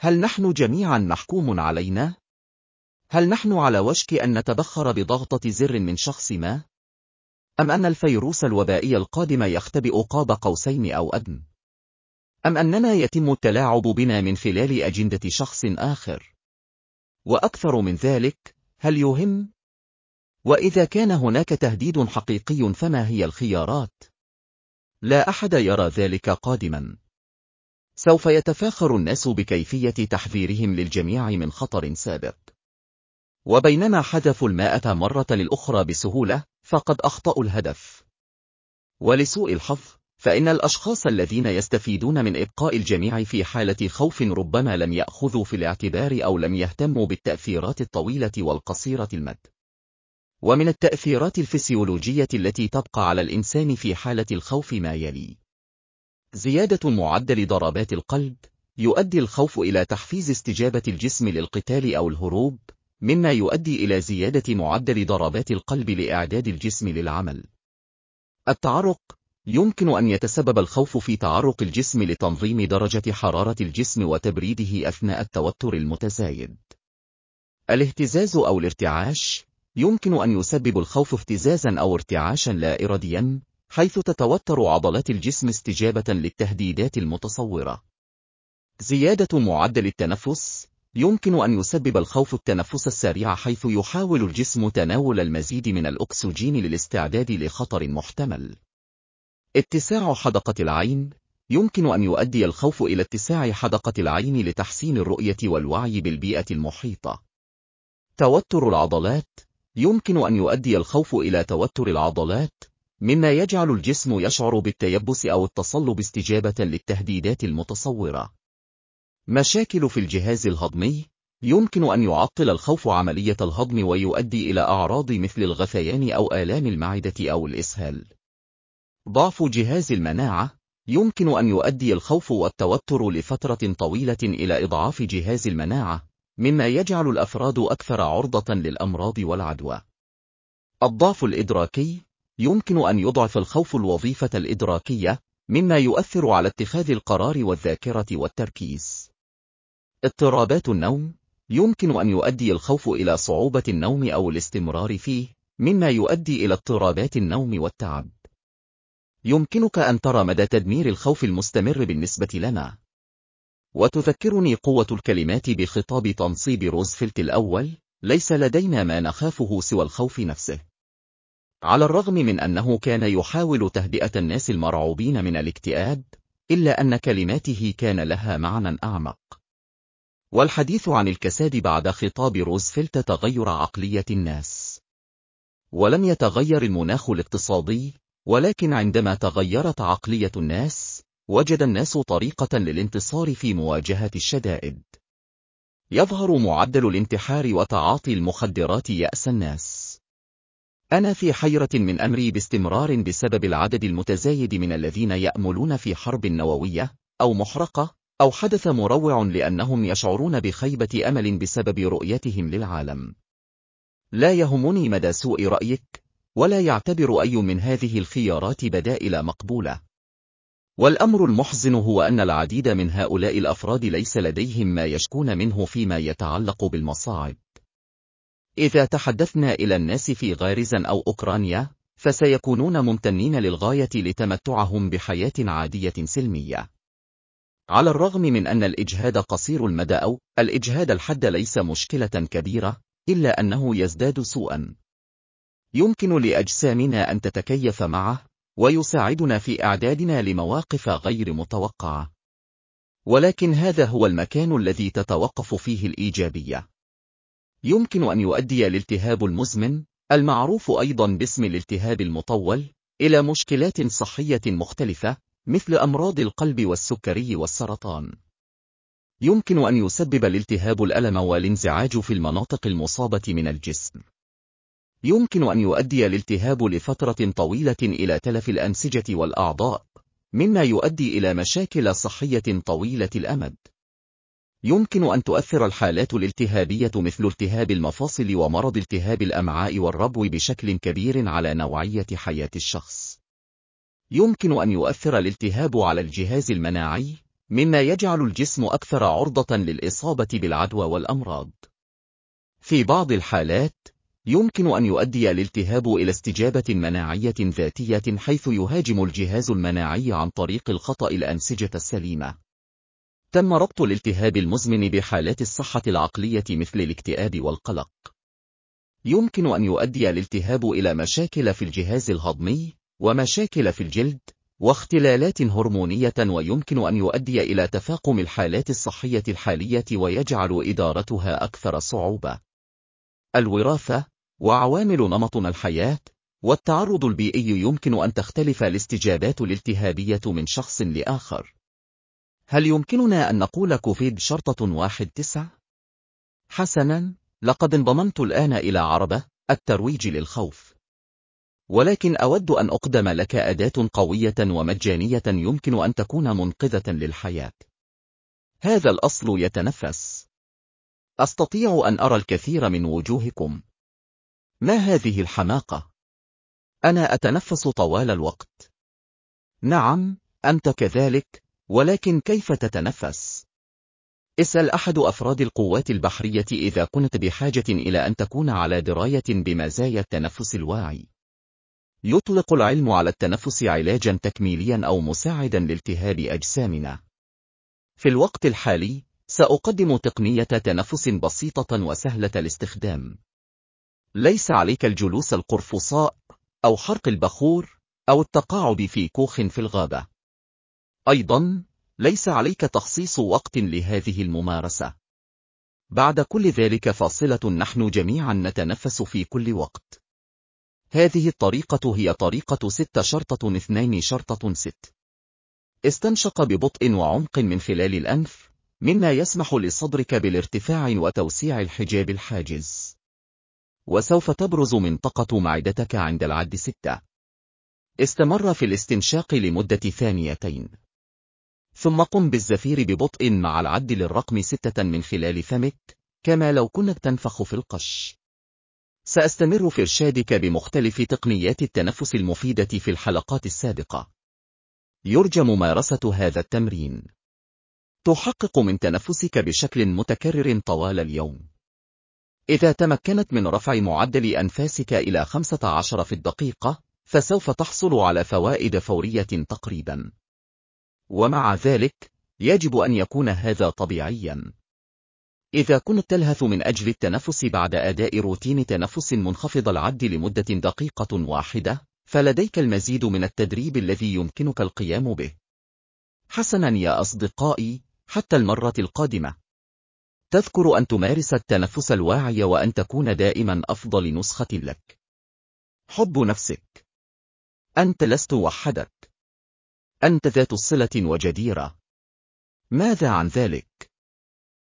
هل نحن جميعا محكوم علينا؟ هل نحن على وشك أن نتبخر بضغطة زر من شخص ما؟ أم أن الفيروس الوبائي القادم يختبئ قاب قوسين أو أدنى؟ أم أننا يتم التلاعب بنا من خلال أجندة شخص آخر؟ وأكثر من ذلك، هل يهم؟ وإذا كان هناك تهديد حقيقي فما هي الخيارات؟ لا أحد يرى ذلك قادما. سوف يتفاخر الناس بكيفية تحذيرهم للجميع من خطر سابق. وبينما حذفوا الماءة مرة الأخرى بسهولة، فقد أخطأوا الهدف. ولسوء الحظ، فإن الأشخاص الذين يستفيدون من إبقاء الجميع في حالة خوف ربما لم يأخذوا في الاعتبار أو لم يهتموا بالتأثيرات الطويلة والقصيرة المد. ومن التأثيرات الفسيولوجية التي تبقى على الإنسان في حالة الخوف ما يلي زيادة معدل ضربات القلب يؤدي الخوف إلى تحفيز استجابة الجسم للقتال أو الهروب مما يؤدي إلى زيادة معدل ضربات القلب لإعداد الجسم للعمل. التعرق يمكن أن يتسبب الخوف في تعرق الجسم لتنظيم درجة حرارة الجسم وتبريده أثناء التوتر المتزايد. الاهتزاز أو الارتعاش يمكن أن يسبب الخوف اهتزازا أو ارتعاشا لا إراديا حيث تتوتر عضلات الجسم استجابة للتهديدات المتصورة. زيادة معدل التنفس يمكن أن يسبب الخوف التنفس السريع حيث يحاول الجسم تناول المزيد من الأكسجين للاستعداد لخطر محتمل. اتساع حدقة العين يمكن أن يؤدي الخوف إلى اتساع حدقة العين لتحسين الرؤية والوعي بالبيئة المحيطة. توتر العضلات يمكن أن يؤدي الخوف إلى توتر العضلات مما يجعل الجسم يشعر بالتيبس أو التصلب استجابة للتهديدات المتصورة. مشاكل في الجهاز الهضمي يمكن أن يعطل الخوف عملية الهضم ويؤدي إلى أعراض مثل الغثيان أو آلام المعدة أو الإسهال. ضعف جهاز المناعة يمكن أن يؤدي الخوف والتوتر لفترة طويلة إلى إضعاف جهاز المناعة مما يجعل الأفراد أكثر عرضة للأمراض والعدوى. الضعف الإدراكي يمكن أن يضعف الخوف الوظيفة الإدراكية مما يؤثر على اتخاذ القرار والذاكرة والتركيز. اضطرابات النوم يمكن أن يؤدي الخوف إلى صعوبة النوم أو الاستمرار فيه مما يؤدي إلى اضطرابات النوم والتعب. يمكنك أن ترى مدى تدمير الخوف المستمر بالنسبة لنا. وتذكرني قوة الكلمات بخطاب تنصيب روزفلت الأول ليس لدينا ما نخافه سوى الخوف نفسه على الرغم من أنه كان يحاول تهدئة الناس المرعوبين من الاكتئاب إلا أن كلماته كان لها معنى أعمق والحديث عن الكساد بعد خطاب روزفلت تغير عقلية الناس ولم يتغير المناخ الاقتصادي ولكن عندما تغيرت عقلية الناس وجد الناس طريقة للانتصار في مواجهة الشدائد. يظهر معدل الانتحار وتعاطي المخدرات يأس الناس. أنا في حيرة من أمري باستمرار بسبب العدد المتزايد من الذين يأملون في حرب نووية أو محرقة أو حدث مروع لأنهم يشعرون بخيبة أمل بسبب رؤيتهم للعالم. لا يهمني مدى سوء رأيك، ولا يعتبر أي من هذه الخيارات بدائل مقبولة. والأمر المحزن هو أن العديد من هؤلاء الأفراد ليس لديهم ما يشكون منه فيما يتعلق بالمصاعب. إذا تحدثنا إلى الناس في غارزا أو أوكرانيا، فسيكونون ممتنين للغاية لتمتعهم بحياة عادية سلمية. على الرغم من أن الإجهاد قصير المدى أو الإجهاد الحد ليس مشكلة كبيرة، إلا أنه يزداد سوءا. يمكن لأجسامنا أن تتكيف معه، ويساعدنا في إعدادنا لمواقف غير متوقعة. ولكن هذا هو المكان الذي تتوقف فيه الإيجابية. يمكن أن يؤدي الالتهاب المزمن، المعروف أيضا باسم الالتهاب المطول، إلى مشكلات صحية مختلفة، مثل أمراض القلب والسكري والسرطان. يمكن أن يسبب الالتهاب الألم والانزعاج في المناطق المصابة من الجسم. يمكن أن يؤدي الالتهاب لفترة طويلة إلى تلف الأنسجة والأعضاء، مما يؤدي إلى مشاكل صحية طويلة الأمد. يمكن أن تؤثر الحالات الالتهابية مثل التهاب المفاصل ومرض التهاب الأمعاء والربو بشكل كبير على نوعية حياة الشخص. يمكن أن يؤثر الالتهاب على الجهاز المناعي، مما يجعل الجسم أكثر عرضة للإصابة بالعدوى والأمراض. في بعض الحالات، يمكن أن يؤدي الالتهاب إلى استجابة مناعية ذاتية حيث يهاجم الجهاز المناعي عن طريق الخطأ الأنسجة السليمة. تم ربط الالتهاب المزمن بحالات الصحة العقلية مثل الاكتئاب والقلق. يمكن أن يؤدي الالتهاب إلى مشاكل في الجهاز الهضمي، ومشاكل في الجلد، واختلالات هرمونية ويمكن أن يؤدي إلى تفاقم الحالات الصحية الحالية ويجعل إدارتها أكثر صعوبة. الوراثة، وعوامل نمطنا الحياة، والتعرض البيئي يمكن أن تختلف الاستجابات الالتهابية من شخص لآخر. هل يمكننا أن نقول كوفيد شرطة واحد تسع؟ حسناً، لقد انضممت الآن إلى عربة الترويج للخوف. ولكن أود أن أقدم لك أداة قوية ومجانية يمكن أن تكون منقذة للحياة. هذا الأصل يتنفس. أستطيع أن أرى الكثير من وجوهكم. ما هذه الحماقة؟ أنا أتنفس طوال الوقت. نعم، أنت كذلك، ولكن كيف تتنفس؟ اسأل أحد أفراد القوات البحرية إذا كنت بحاجة إلى أن تكون على دراية بمزايا التنفس الواعي. يطلق العلم على التنفس علاجا تكميليا أو مساعدا لالتهاب أجسامنا. في الوقت الحالي، سأقدم تقنية تنفس بسيطة وسهلة الاستخدام. ليس عليك الجلوس القرفصاء، أو حرق البخور، أو التقاعد في كوخ في الغابة. أيضا، ليس عليك تخصيص وقت لهذه الممارسة. بعد كل ذلك فاصلة نحن جميعا نتنفس في كل وقت. هذه الطريقة هي طريقة ستة شرطة اثنين شرطة ست. استنشق ببطء وعمق من خلال الأنف، مما يسمح لصدرك بالارتفاع وتوسيع الحجاب الحاجز. وسوف تبرز منطقة معدتك عند العد ستة. استمر في الاستنشاق لمدة ثانيتين. ثم قم بالزفير ببطء مع العد للرقم ستة من خلال فمك، كما لو كنت تنفخ في القش. سأستمر في إرشادك بمختلف تقنيات التنفس المفيدة في الحلقات السابقة. يرجى ممارسة هذا التمرين. تحقق من تنفسك بشكل متكرر طوال اليوم. إذا تمكنت من رفع معدل أنفاسك إلى 15 في الدقيقة، فسوف تحصل على فوائد فورية تقريبا. ومع ذلك، يجب أن يكون هذا طبيعيا. إذا كنت تلهث من أجل التنفس بعد أداء روتين تنفس منخفض العد لمدة دقيقة واحدة، فلديك المزيد من التدريب الذي يمكنك القيام به. حسنا يا أصدقائي، حتى المرة القادمة. تذكر أن تمارس التنفس الواعي وأن تكون دائما أفضل نسخة لك. حب نفسك. أنت لست وحدك. أنت ذات الصلة وجديرة. ماذا عن ذلك؟